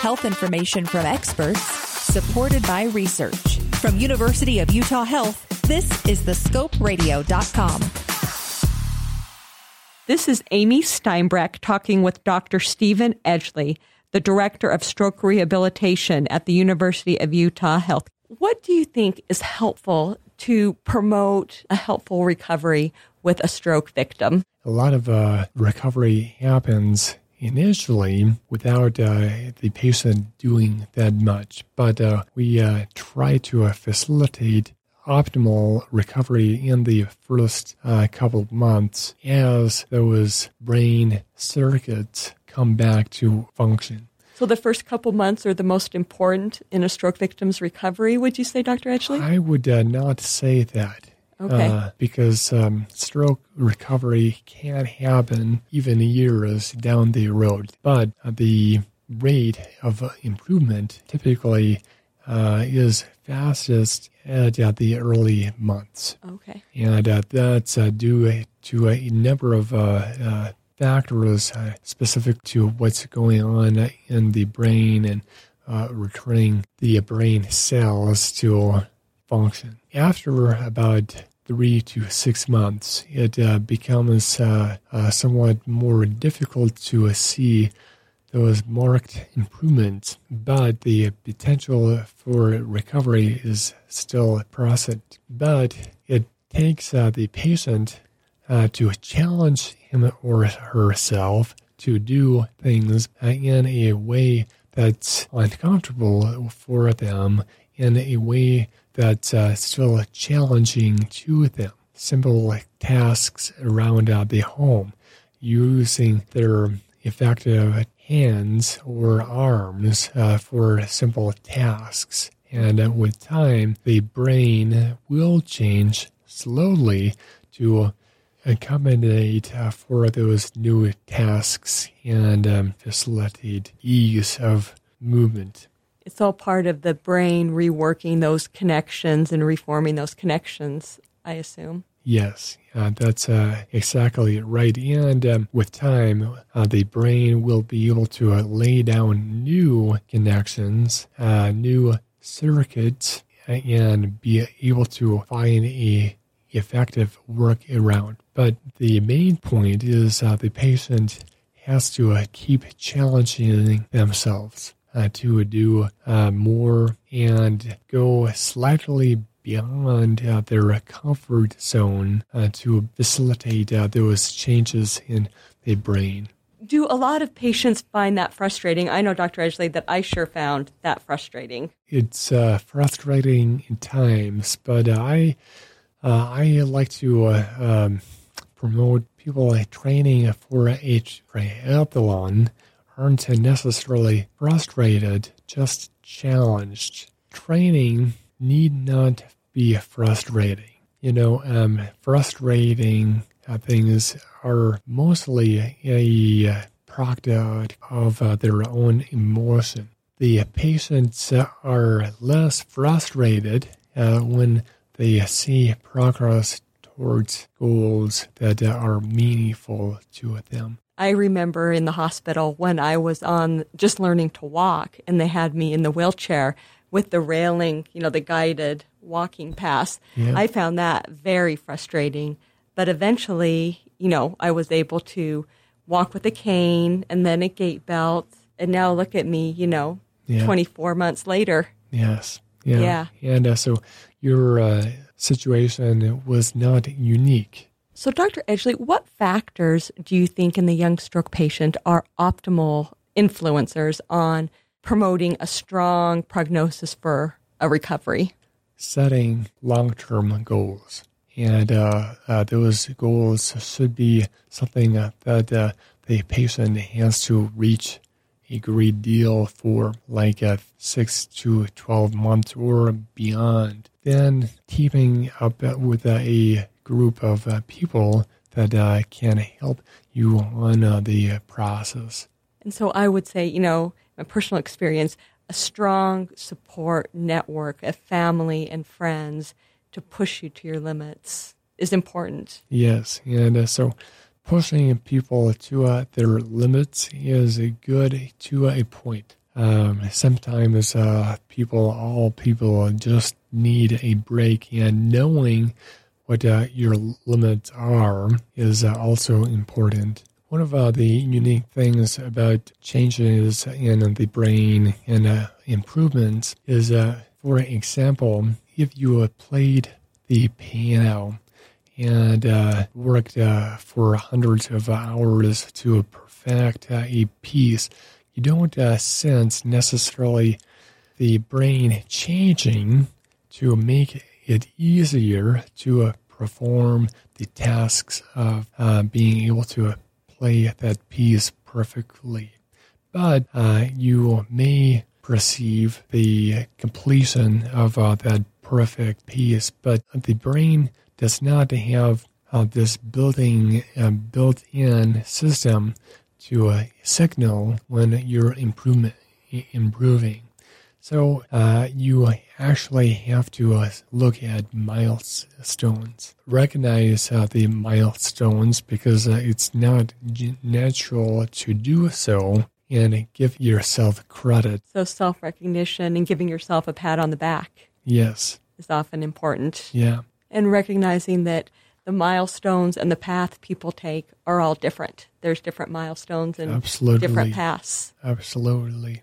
Health information from experts, supported by research. From University of Utah Health, this is thescoperadio.com. This is Amy Steinbrech talking with Dr. Steven Edgley, the Director of Stroke Rehabilitation at the University of Utah Health. What do you think is helpful to promote a helpful recovery with a stroke victim? A lot of uh, recovery happens initially without uh, the patient doing that much, but uh, we uh, try to uh, facilitate optimal recovery in the first uh, couple of months as those brain circuits come back to function. So the first couple months are the most important in a stroke victim's recovery, would you say, Dr. Edgley? I would uh, not say that. Okay. Uh, because um, stroke recovery can happen even years down the road. But uh, the rate of improvement typically uh, is fastest at, at, the early months. Okay. And uh, that's uh, due to a number of uh, factors specific to what's going on in the brain and returning the brain cells to function. After about three to six months, it uh, becomes uh, uh, somewhat more difficult to see those marked improvements, but the potential for recovery is still present. But it takes uh, the patient uh, to challenge him or herself to do things uh, in a way that's uncomfortable for them, in a way that's uh, still challenging to them. Simple tasks around uh, the home, using their effective hands or arms uh, for simple tasks. And uh, with time, the brain will change slowly to accommodate uh, for those new tasks and um, facilitate ease of movement. It's all part of the brain reworking those connections and reforming those connections, I assume. Yes, uh, that's uh, exactly right. And um, with time, uh, the brain will be able to uh, lay down new connections, uh, new circuits, and be able to find a effective workaround. But the main point is uh, the patient has to keep challenging themselves. To do more and go slightly beyond uh, their comfort zone uh, to facilitate uh, those changes in the brain. Do a lot of patients find that frustrating? I know, Dr. Edgley, that I sure found that frustrating. It's uh, frustrating in times, but I uh, I like to uh, um, promote people training for a triathlon aren't necessarily frustrated, just challenged. Training need not be frustrating. You know, um, frustrating things are mostly a uh, product of uh, their own emotion. The patients are less frustrated uh, when they see progress towards goals that are meaningful to them. I remember in the hospital when I was on just learning to walk and they had me in the wheelchair with the railing, you know, the guided walking pass. Yeah. I found that very frustrating. But eventually, you know, I was able to walk with a cane and then a gait belt. And now look at me, you know, yeah. 24 months later. Yes. Yeah. yeah. And uh, so your uh, situation was not unique. So, Dr. Edgley, what factors do you think in the young stroke patient are optimal influencers on promoting a strong prognosis for a recovery? Setting long term goals. And uh, uh, those goals should be something that uh, the patient has to reach a great deal for, like a six to 12 months or beyond. Then keeping up with a group of uh, people that uh, can help you on uh, the process. And so I would say, you know, my personal experience, a strong support network of family and friends to push you to your limits is important. Yes, and uh, so pushing people to uh, their limits is good to a point. Um, sometimes uh, people, all people, just need a break, and knowing what uh, your limits are is uh, also important. One of uh, the unique things about changes in the brain and uh, improvements is, uh, for example, if you played the piano and uh, worked for hundreds of hours to perfect a piece, you don't sense necessarily the brain changing to make it easier to perform the tasks of being able to play that piece perfectly. But uh, you may perceive the completion of uh, that perfect piece, but the brain does not have uh, this building uh, built-in system to uh, signal when you're improvement, improving. So uh, you actually have to uh, look at milestones, recognize uh, the milestones because uh, it's not natural to do so, and give yourself credit. So self recognition and giving yourself a pat on the back. Yes, is often important. Yeah, and recognizing that the milestones and the path people take are all different. There's different milestones and Absolutely. different paths. Absolutely.